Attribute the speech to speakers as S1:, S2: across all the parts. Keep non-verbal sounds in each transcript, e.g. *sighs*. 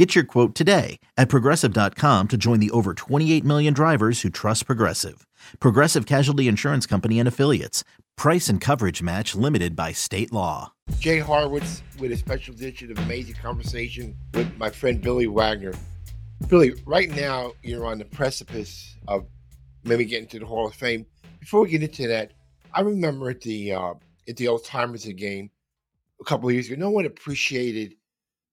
S1: Get your quote today at progressive.com to join the over 28 million drivers who trust Progressive. Progressive Casualty Insurance Company and Affiliates. Price and coverage match limited by state law.
S2: Jay Horwitz with a special edition of Amazing Conversation with my friend Billy Wagner. Billy, right now you're on the precipice of maybe getting to the Hall of Fame. Before we get into that, I remember at the uh, at the old timers game a couple of years ago, no one appreciated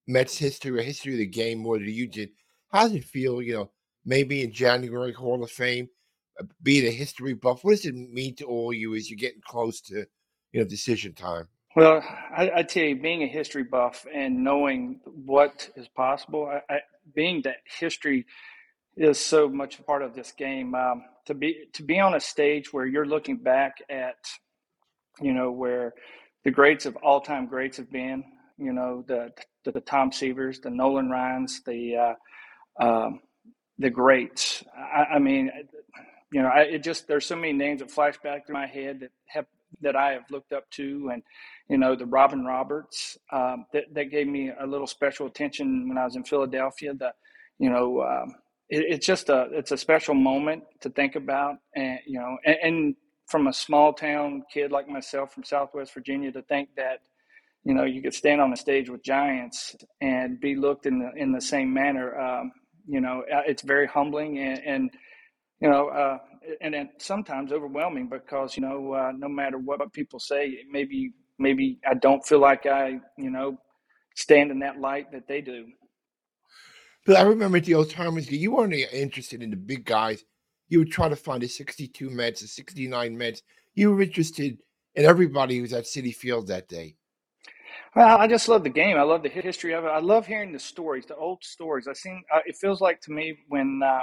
S2: Mets history or history of the game more than you did. How does it feel, you know, maybe in January Hall of Fame, uh, being a history buff? What does it mean to all you as you're getting close to, you know, decision time?
S3: Well, I, tell you, being a history buff and knowing what is possible, I, I, being that history is so much a part of this game. Um, to be to be on a stage where you're looking back at, you know, where the greats of all time greats have been, you know, the the, the Tom Seavers, the Nolan Ryans, the uh, um, the greats. I, I, mean, you know, I, it just there's so many names that flash back through my head that have that I have looked up to, and you know, the Robin Roberts um, that that gave me a little special attention when I was in Philadelphia. The you know. Um, it, it's just a it's a special moment to think about, and you know, and, and from a small town kid like myself from Southwest Virginia to think that you know, you could stand on the stage with giants and be looked in the in the same manner. Um, you know, uh, it's very humbling and, and you know, uh, and, and sometimes overwhelming because you know, uh, no matter what people say, maybe maybe I don't feel like I, you know, stand in that light that they do.
S2: But I remember at the old timers, you weren't interested in the big guys. You would try to find a 62 Mets, a 69 Mets. You were interested in everybody who was at Citi Field that day.
S3: Well, I just love the game. I love the history of it. I love hearing the stories, the old stories. I seen. Uh, it feels like to me when, uh,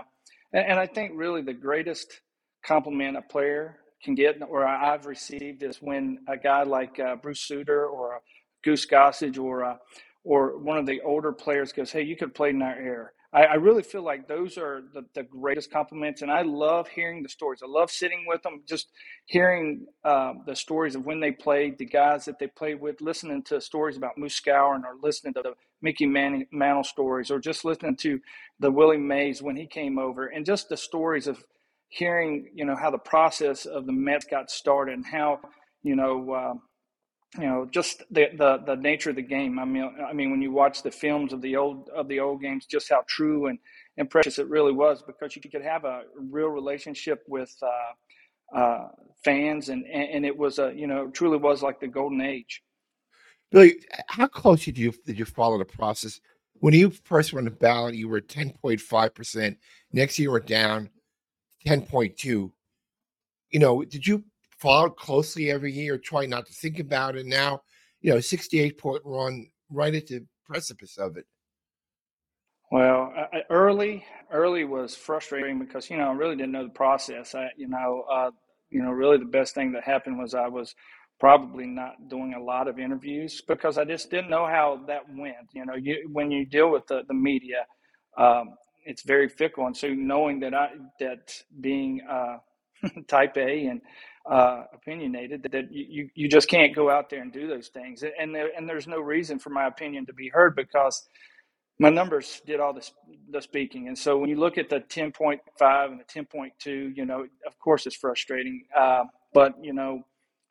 S3: and, I think really the greatest compliment a player can get, or I've received, is when a guy like uh, Bruce Sutter or Goose Gossage or uh, or one of the older players goes, "Hey, you could play in our era." I, I really feel like those are the, the greatest compliments, and I love hearing the stories. I love sitting with them, just hearing uh, the stories of when they played, the guys that they played with, listening to stories about Moose Skowron, or listening to the Mickey Manning, Mantle stories, or just listening to the Willie Mays when he came over, and just the stories of hearing, you know, how the process of the Mets got started and how, you know. Uh, you know just the, the the nature of the game. I mean i mean when you watch the films of the old of the old games just how true and, and precious it really was because you could have a real relationship with uh, uh, fans and, and it was a you know truly was like the golden age.
S2: Billy how close did you did you follow the process? When you first went the ballot you were 10.5% next year you were down 10.2 you know did you followed closely every year, try not to think about it. Now, you know, 68 point run right at the precipice of it.
S3: Well, early, early was frustrating because you know I really didn't know the process. I, you know, uh, you know, really the best thing that happened was I was probably not doing a lot of interviews because I just didn't know how that went. You know, you, when you deal with the the media, um, it's very fickle, and so knowing that I that being uh, *laughs* type A and uh, opinionated that you, you just can't go out there and do those things. And there, and there's no reason for my opinion to be heard because my numbers did all this the speaking. And so when you look at the 10.5 and the 10.2, you know, of course it's frustrating. Uh, but you know,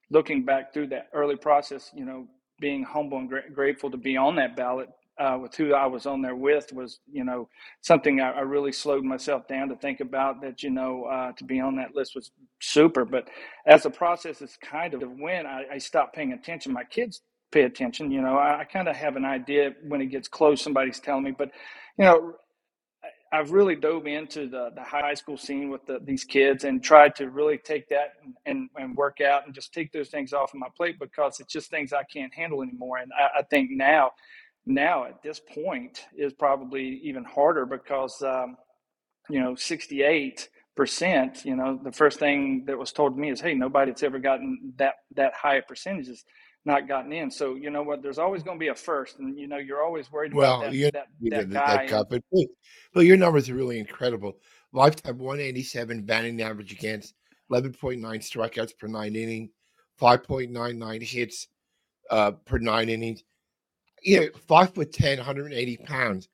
S3: looking back through that early process, you know, being humble and gra- grateful to be on that ballot uh, with who I was on there with was, you know, something I, I, really slowed myself down to think about that, you know, uh, to be on that list was super. But as the process is kind of when I, I stopped paying attention, my kids pay attention, you know, I, I kind of have an idea when it gets close, somebody's telling me, but, you know, I've really dove into the, the high school scene with the, these kids and tried to really take that and, and, and, work out and just take those things off of my plate because it's just things I can't handle anymore. And I, I think now now at this point is probably even harder because um, you know 68 percent, you know, the first thing that was told to me is, "Hey, nobody that's ever gotten that that high percentage." percentages not gotten in." So you know what? There's always going to be a first, and you know you're always worried
S2: well,
S3: about that
S2: you
S3: that,
S2: that,
S3: that guy.
S2: but, but your numbers are really incredible. Lifetime 187 batting average against 11.9 strikeouts per nine inning, 5.99 hits uh, per nine innings. You know, five foot 10, 180 pounds.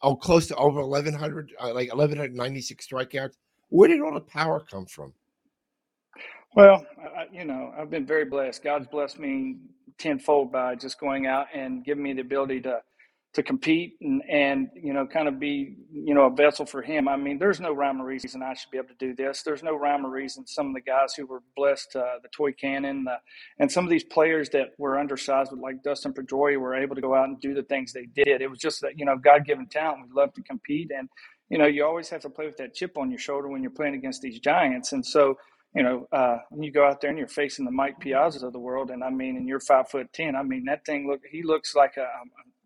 S2: Oh, close to over 1,100, uh, like 1,196 strikeouts. Where did all the power come from?
S3: Well, I, you know, I've been very blessed. God's blessed me tenfold by just going out and giving me the ability to to compete and and you know kind of be you know a vessel for him. I mean, there's no rhyme or reason I should be able to do this. There's no rhyme or reason some of the guys who were blessed, uh, the toy cannon, the, and some of these players that were undersized, like Dustin Pedroia, were able to go out and do the things they did. It was just that you know God given talent. We love to compete, and you know you always have to play with that chip on your shoulder when you're playing against these giants. And so you know, uh, when you go out there and you're facing the Mike Piazzas of the world, and I mean, and you're five foot ten, I mean, that thing look he looks like a,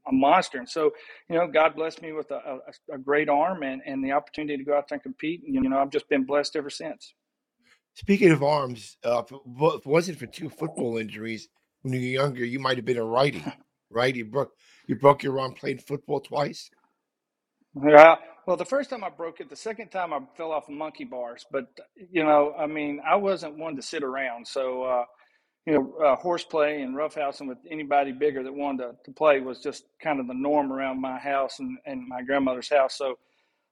S3: a monster. And so, you know, God blessed me with a, a, a, great arm and, and the opportunity to go out there and compete. And, you know, I've just been blessed ever since.
S2: Speaking of arms, uh, if it wasn't for two football injuries when you were younger, you might have been a righty, *laughs* right? You broke, you broke your arm playing football twice.
S3: Yeah. Well, the first time I broke it, the second time I fell off of monkey bars. But, you know, I mean, I wasn't one to sit around. So, uh, you know, uh, horseplay and roughhousing with anybody bigger that wanted to, to, play was just kind of the norm around my house and, and my grandmother's house. So,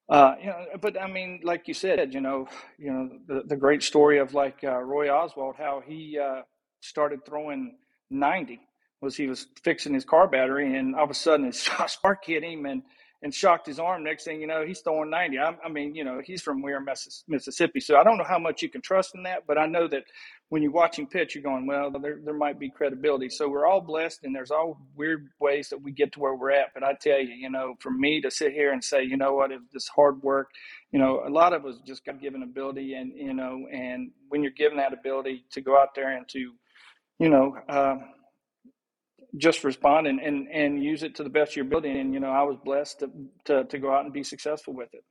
S3: uh, you know, but I mean, like you said, you know, you know, the, the great story of like uh, Roy Oswalt, how he uh, started throwing 90 was he was fixing his car battery and all of a sudden his *laughs* spark hit him and and shocked his arm. Next thing you know, he's throwing 90. I, I mean, you know, he's from Weir, Mississippi. So I don't know how much you can trust in that, but I know that when you watch him pitch, you're going, well, there, there might be credibility. So we're all blessed, and there's all weird ways that we get to where we're at. But I tell you, you know, for me to sit here and say, you know what, if this hard work, you know, a lot of us just got given ability, and you know, and when you're given that ability to go out there and to, you know, uh, just respond and, and, and use it to the best of your ability. And, you know, I was blessed to, to, to go out and be successful with it.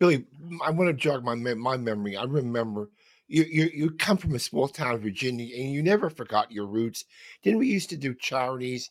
S2: Billy, I want to jog my my memory. I remember you, you you come from a small town, Virginia, and you never forgot your roots. Didn't we used to do charities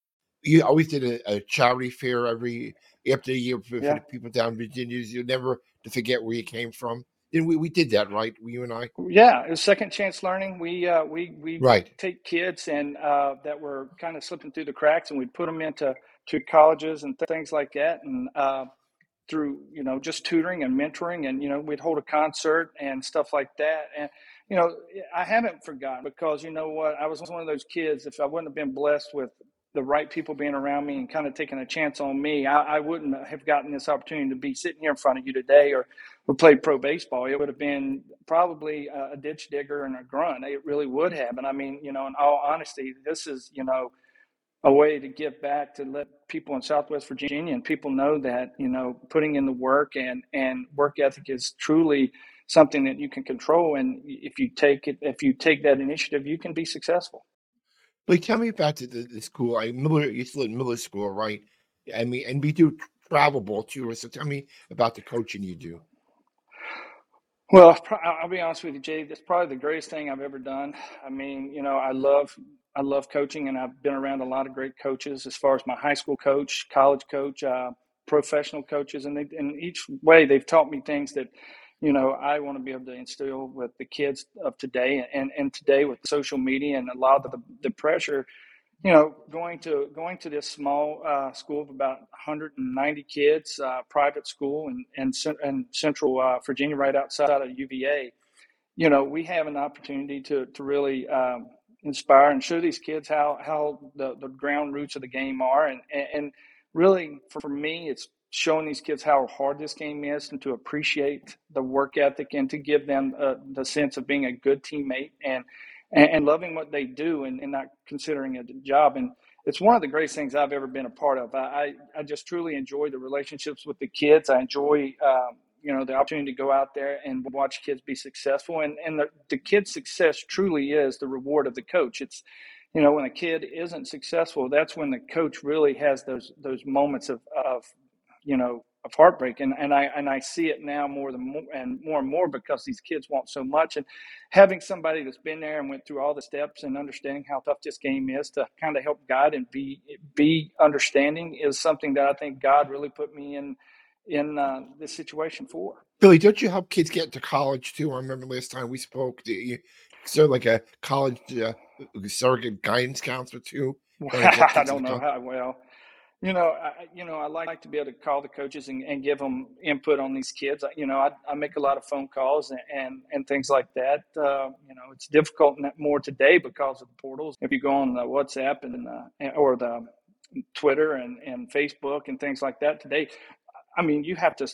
S2: you always did a, a charity fair every after the year for, yeah. for, the people down in Virginia. You never to forget where you came from. And we, we did that, right? You and I.
S3: Yeah, it was second chance learning. We uh, we we
S2: right.
S3: take kids and uh, that were kind of slipping through the cracks, and we put them into to colleges and th- things like that, and uh, through you know just tutoring and mentoring, and you know we'd hold a concert and stuff like that, and you know I haven't forgotten because you know what I was one of those kids. If I wouldn't have been blessed with the right people being around me and kind of taking a chance on me, I, I, wouldn't have gotten this opportunity to be sitting here in front of you today or, or play pro baseball. It would have been probably a, a ditch digger and a grunt. It really would have. And I mean, you know, in all honesty, this is, you know, a way to give back to let people in Southwest Virginia and people know that, you know, putting in the work and, and work ethic is truly something that you can control. And if you take it, if you take that initiative, you can be successful.
S2: Like, tell me about the, the, the school. I Miller, you still in Miller School, right? I mean, and we do travel ball too. So tell me about the coaching you do.
S3: Well, I'll be honest with you, Jay. That's probably the greatest thing I've ever done. I mean, you know, I love I love coaching, and I've been around a lot of great coaches. As far as my high school coach, college coach, uh, professional coaches, and they, in each way, they've taught me things that you know, I want to be able to instill with the kids of today and, and today with social media and a lot of the, the pressure, you know, going to going to this small uh, school of about 190 kids, uh, private school in, in, in central uh, Virginia, right outside of UVA, you know, we have an opportunity to, to really um, inspire and show these kids how, how the, the ground roots of the game are. And, and really, for me, it's showing these kids how hard this game is and to appreciate the work ethic and to give them uh, the sense of being a good teammate and and, and loving what they do and, and, not considering it a job. And it's one of the greatest things I've ever been a part of. I, I just truly enjoy the relationships with the kids. I enjoy, um, you know, the opportunity to go out there and watch kids be successful. And, and the, the kid's success truly is the reward of the coach. It's, you know, when a kid isn't successful, that's when the coach really has those those moments of, of you know, of heartbreak and, and I and I see it now more than more and more and more because these kids want so much and having somebody that's been there and went through all the steps and understanding how tough this game is to kind of help guide and be be understanding is something that I think God really put me in in uh, this situation for.
S2: Billy, don't you help kids get into college too? I remember last time we spoke. Do you so like a college uh, surrogate guidance counselor too? *laughs*
S3: I don't know how well you know, I, you know, I like to be able to call the coaches and, and give them input on these kids. You know, I, I make a lot of phone calls and, and, and things like that. Uh, you know, it's difficult more today because of the portals. If you go on the WhatsApp and the, or the Twitter and, and Facebook and things like that today, I mean, you have to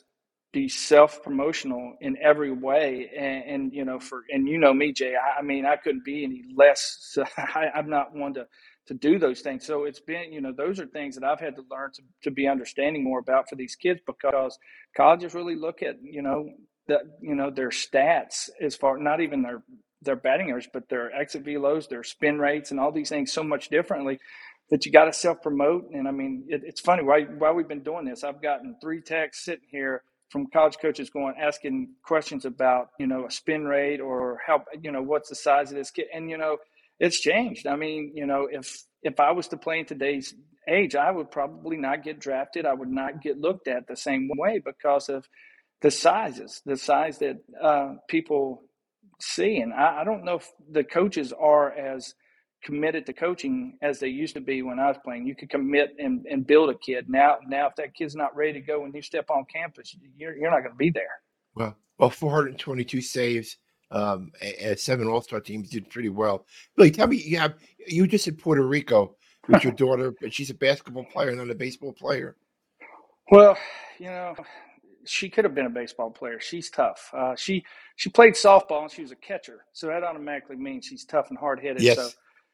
S3: be self promotional in every way. And, and, you know, for, and you know me, Jay, I, I mean, I couldn't be any less. *laughs* I, I'm not one to, to do those things. So it's been, you know, those are things that I've had to learn to, to be understanding more about for these kids because colleges really look at, you know, that, you know, their stats as far, not even their, their batting average, but their exit velos, their spin rates and all these things so much differently that you got to self promote. And I mean, it, it's funny while, while we've been doing this, I've gotten three texts sitting here from college coaches going asking questions about, you know, a spin rate or how, you know, what's the size of this kid. And, you know, it's changed. I mean, you know, if if I was to play in today's age, I would probably not get drafted. I would not get looked at the same way because of the sizes, the size that uh, people see. And I, I don't know if the coaches are as committed to coaching as they used to be when I was playing. You could commit and, and build a kid. Now, now if that kid's not ready to go when you step on campus, you're, you're not going to be there.
S2: Well, well, 422 saves um, as seven All Star teams did pretty well. Billy, tell me, you have you just in Puerto Rico with your *laughs* daughter, but she's a basketball player, not a baseball player.
S3: Well, you know, she could have been a baseball player. She's tough. Uh, she she played softball and she was a catcher, so that automatically means she's tough and hard headed.
S2: Yes.
S3: So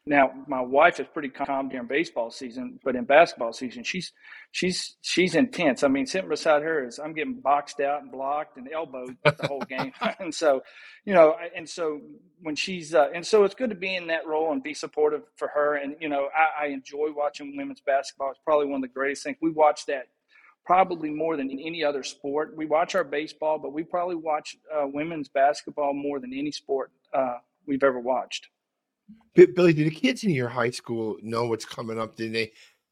S3: now, my wife is pretty calm during baseball season, but in basketball season, she's she's she's intense. I mean, sitting beside her is I'm getting boxed out and blocked and elbowed the whole game, *laughs* *laughs* and so, you know, and so when she's uh, and so it's good to be in that role and be supportive for her. And you know, I, I enjoy watching women's basketball. It's probably one of the greatest things. We watch that probably more than any other sport. We watch our baseball, but we probably watch uh, women's basketball more than any sport uh, we've ever watched.
S2: Billy, do the kids in your high school know what's coming up? Did they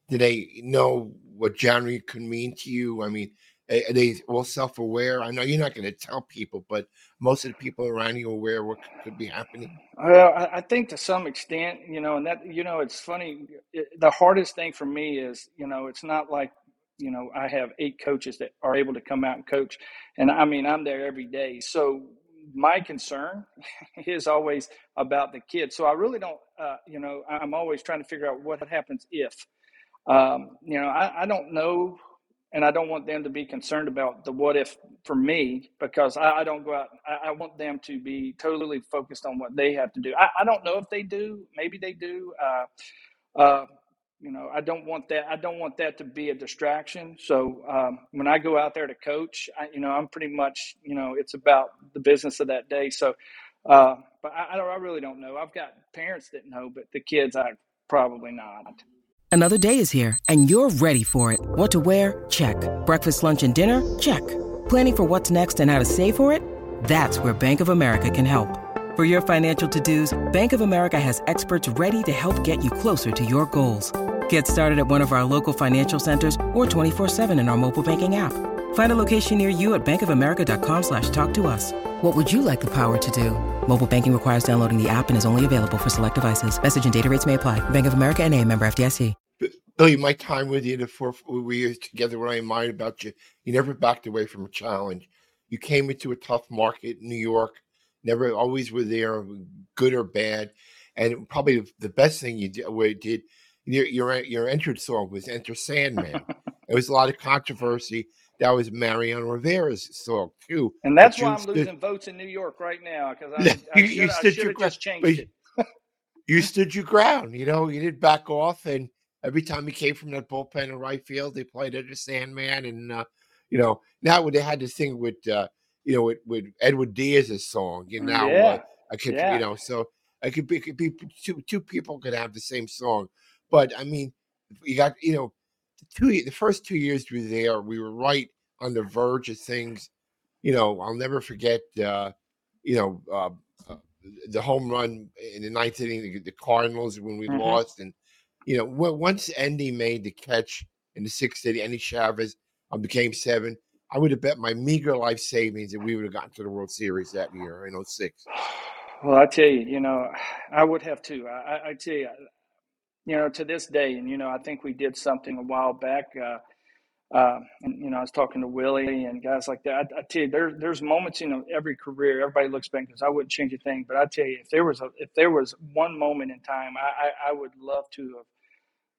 S2: do they know what January could mean to you? I mean, are they all self aware? I know you're not going to tell people, but most of the people around you are aware what could be happening.
S3: Well, I think to some extent, you know, and that you know, it's funny. The hardest thing for me is, you know, it's not like you know I have eight coaches that are able to come out and coach, and I mean I'm there every day. So my concern *laughs* is always about the kids. So I really don't, uh, you know, I'm always trying to figure out what happens if. Um, you know, I, I, don't know, and I don't want them to be concerned about the what if for me because I, I don't go out. I, I, want them to be totally focused on what they have to do. I, don't know if they do. Maybe they do. Uh, uh, you know i don't want that i don't want that to be a distraction. So um, when i go out there to coach I, you know i'm pretty much you know it's about the business of that day. So uh, but I, I really don't know. I've got parents that know but the kids i probably not.
S4: Another day is here and you're ready for it. What to wear? Check. Breakfast lunch and dinner? Check. Planning for what's next and how to save for it? That's where bank of america can help. For your financial to-dos bank of america has experts ready to help get you closer to your goals Get started at one of our local financial centers or 24-7 in our mobile banking app. Find a location near you at bankofamerica.com slash talk to us. What would you like the power to do? Mobile banking requires downloading the app and is only available for select devices. Message and data rates may apply. Bank of America and a member FDIC.
S2: Billy, my time with you, the four we years together, what I admired about you, you never backed away from a challenge. You came into a tough market, in New York, never always were there, good or bad. And probably the best thing you did, did your your your entrance song was Enter Sandman. *laughs* it was a lot of controversy. that was Mariano Rivera's song too.
S3: And that's why I'm stood, losing votes in New York right now because I, I, you, I should have just changed it. *laughs*
S2: you stood your ground. You know, you didn't back off, and every time he came from that bullpen in right field, they played Enter Sandman, and uh, you know now they had this thing with uh, you know with, with Edwin Diaz's song. You know, yeah. uh, I could yeah. you know so I could be, could be two two people could have the same song, but I mean, you got you know, two the first two years we were there, we were right on the verge of things. You know, I'll never forget. Uh, you know, uh, uh, the home run in the ninth inning, the, the Cardinals when we mm-hmm. lost, and you know, once Endy made the catch in the sixth inning, Endy Chavez the game seven, I would have bet my meager life savings that we would have gotten to the World Series that year in 06.
S3: Well, I tell you, you know, *sighs* I would have too. I, I tell you, you know, to this day, and you know, I think we did something a while back. Uh, uh, and you know, I was talking to Willie and guys like that. I, I tell you, there, there's moments, you know, every career. Everybody looks back because I wouldn't change a thing. But I tell you, if there was a, if there was one moment in time, I, I, I would love to have,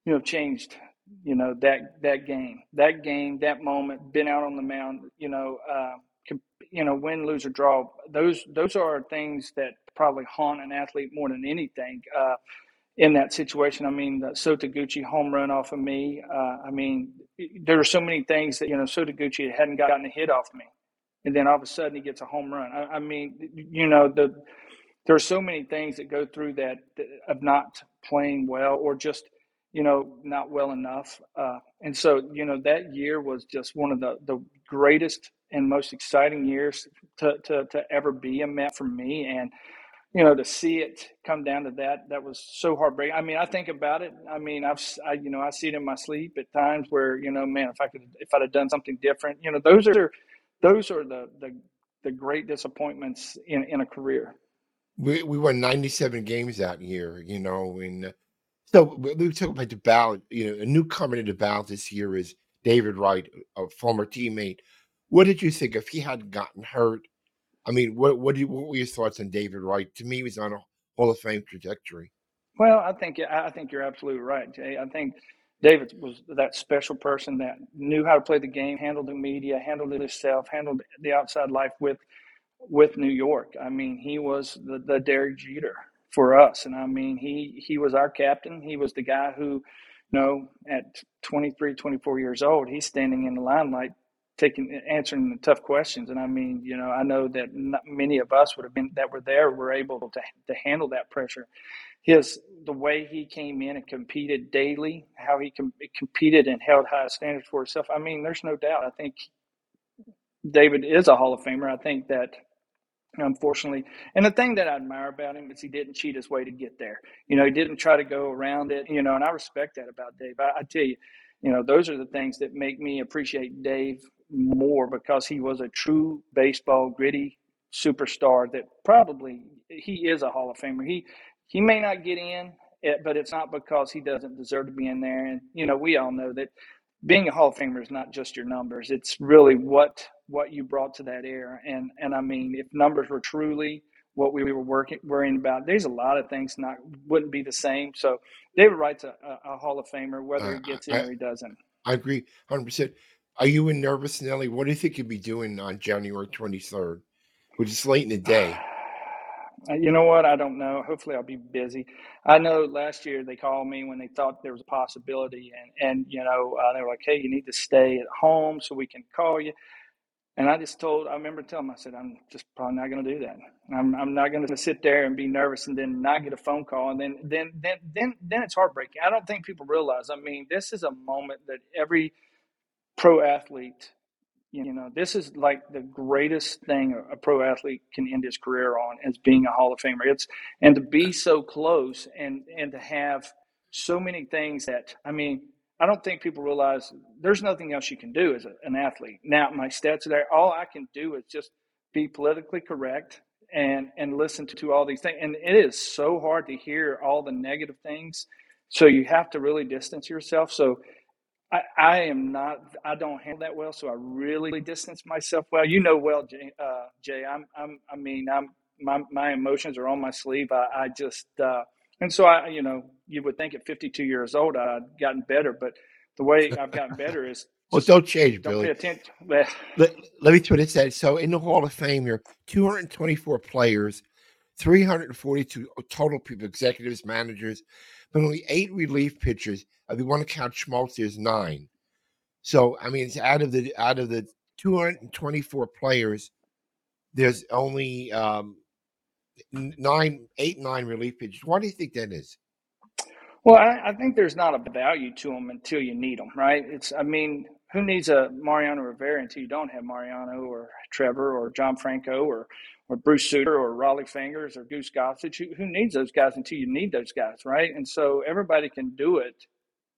S3: you know, changed, you know, that that game, that game, that moment, been out on the mound, you know, uh, you know, win, lose or draw. Those those are things that probably haunt an athlete more than anything. Uh, in that situation. I mean, the So Taguchi home run off of me. Uh, I mean, there are so many things that you know So Taguchi hadn't gotten a hit off me, and then all of a sudden he gets a home run. I, I mean, you know, the there are so many things that go through that, that of not playing well or just you know not well enough. Uh, and so you know that year was just one of the the greatest and most exciting years to to, to ever be a Met for me and you know, to see it come down to that, that was so heartbreaking. I mean, I think about it. I mean, I've, I, you know, I see it in my sleep at times where, you know, man, if I could, if I'd have done something different, you know, those are, those are the, the, the great disappointments in, in a career.
S2: We, we won 97 games that year, you know, and uh, so we talk about the ballot, you know, a newcomer to the ballot this year is David Wright, a former teammate. What did you think if he hadn't gotten hurt? I mean, what what, do you, what were your thoughts on David Wright? To me, he was on a Hall of Fame trajectory.
S3: Well, I think I think you're absolutely right, Jay. I think David was that special person that knew how to play the game, handled the media, handled it himself, handled the outside life with with New York. I mean, he was the, the Derek Jeter for us, and I mean, he he was our captain. He was the guy who, you know, at 23, 24 years old, he's standing in the limelight taking answering the tough questions. And I mean, you know, I know that many of us would have been that were there were able to to handle that pressure. His the way he came in and competed daily, how he com- competed and held high standards for himself. I mean, there's no doubt. I think David is a Hall of Famer. I think that unfortunately. And the thing that I admire about him is he didn't cheat his way to get there. You know, he didn't try to go around it, you know, and I respect that about Dave. I, I, tell you, you know, those are the things that make me appreciate Dave more because he was a true baseball gritty superstar that probably he is a Hall of Famer. He he may not get in, eh, but it's not because he doesn't deserve to be in there. And you know, we all know that being a Hall of Famer is not just your numbers; it's really what what you brought to that era. And and I mean, if numbers were truly what we were working worrying about, there's a lot of things not wouldn't be the same. So David Wright's a, a Hall of Famer, whether uh, he gets in I, or he doesn't.
S2: I agree, hundred percent. Are you in nervous, Nelly? What do you think you'll be doing on January 23rd, which is late in the day? *sighs*
S3: You know what? I don't know. Hopefully, I'll be busy. I know last year they called me when they thought there was a possibility, and and you know uh, they were like, "Hey, you need to stay at home so we can call you." And I just told, I remember telling them, I said, I'm just probably not going to do that. I'm, I'm not going to sit there and be nervous and then not get a phone call. And then, then, then, then, then it's heartbreaking. I don't think people realize, I mean, this is a moment that every pro athlete you know this is like the greatest thing a pro athlete can end his career on as being a hall of famer. It's and to be so close and and to have so many things that i mean i don't think people realize there's nothing else you can do as a, an athlete. Now my stats are there. All i can do is just be politically correct and and listen to, to all these things and it is so hard to hear all the negative things. So you have to really distance yourself. So I, I am not. I don't handle that well, so I really distance myself well. You know well, Jay. Uh, Jay I'm, I'm. I mean, I'm. My my emotions are on my sleeve. I, I just. Uh, and so I, you know, you would think at 52 years old I'd gotten better, but the way I've gotten better is *laughs*
S2: Well, don't change,
S3: don't
S2: Billy.
S3: pay attention. *laughs*
S2: Let, let me put it said. So in the Hall of Fame, here 224 players, 342 total people, executives, managers, but only eight relief pitchers. If you want to count Smoltz, there's nine. So I mean, it's out of the out of the 224 players, there's only um, nine, eight, nine relief pitchers. Why do you think that is?
S3: Well, I, I think there's not a value to them until you need them, right? It's, I mean, who needs a Mariano Rivera until you don't have Mariano or Trevor or John Franco or or Bruce Sutter or Rollie Fingers or Goose Gossage? Who, who needs those guys until you need those guys, right? And so everybody can do it,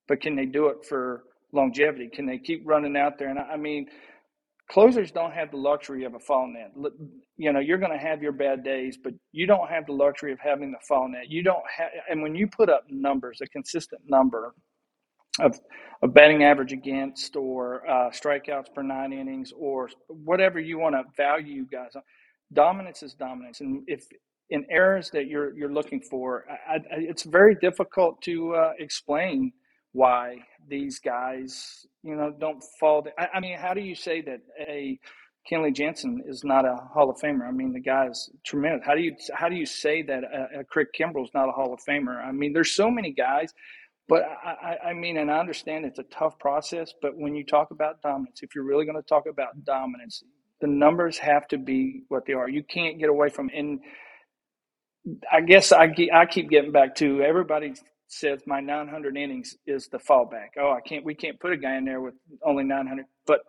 S3: but can they do it for longevity? Can they keep running out there? And I, I mean, closers don't have the luxury of a fall net. You know, you're going to have your bad days, but you don't have the luxury of having the fall net. You don't have, and when you put up numbers, a consistent number of, of batting average against or uh, strikeouts per nine innings or whatever you want to value guys on, dominance is dominance. And if in errors that you're you're looking for, I, I, it's very difficult to uh, explain why these guys, you know, don't fall. I, I, mean, how do you say that a Kenley Jansen is not a Hall of Famer? I mean, the guy's tremendous. How do you how do you say that a, a Craig Kimbrel is not a Hall of Famer? I mean, there's so many guys, but I, I mean, and I understand it's a tough process. But when you talk about dominance, if you're really going to talk about dominance, the numbers have to be what they are. You can't get away from and. I guess I, I keep getting back to everybody says my 900 innings is the fallback. Oh, I can't. We can't put a guy in there with only 900. But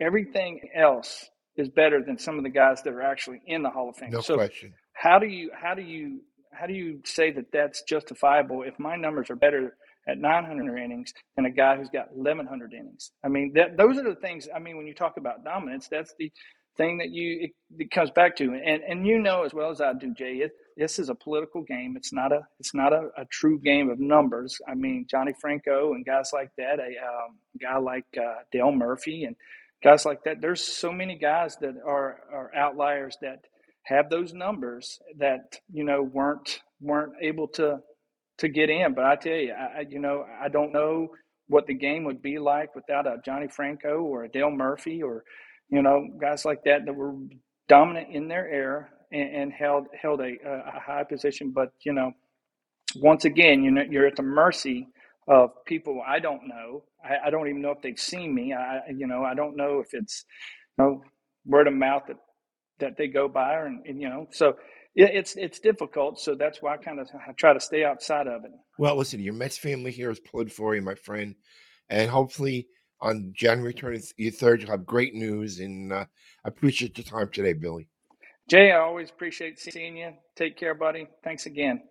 S3: everything else is better than some of the guys that are actually in the Hall of Fame.
S2: No
S3: so
S2: question.
S3: How do you how do you how do you say that that's justifiable if my numbers are better at 900 innings than a guy who's got 1100 innings? I mean, that those are the things. I mean, when you talk about dominance, that's the thing that you it, it comes back to. And and you know as well as I do, Jay. It, this is a political game. It's not a it's not a, a, true game of numbers. I mean, Johnny Franco and guys like that, a um, guy like uh, Dale Murphy and guys like that. There's so many guys that are are outliers that have those numbers that you know weren't weren't able to to get in. But I tell you, I, you know, I don't know what the game would be like without a Johnny Franco or a Dale Murphy or you know guys like that that were dominant in their era and, and held held a, a, high position. But you know, once again, you know, you're at the mercy of people I don't know. I, I don't even know if they've seen me. I, you know, I don't know if it's, you know, word of mouth that that they go by, and, and you know, so it's it's difficult. So that's why I kind of I try to stay outside of it.
S2: Well, listen, your Mets family here is pulling for you, my friend, and hopefully on January 23rd, you'll have great news. And uh, I appreciate your time today, Billy.
S3: Jay, I always appreciate seeing you. Take care, buddy. Thanks again.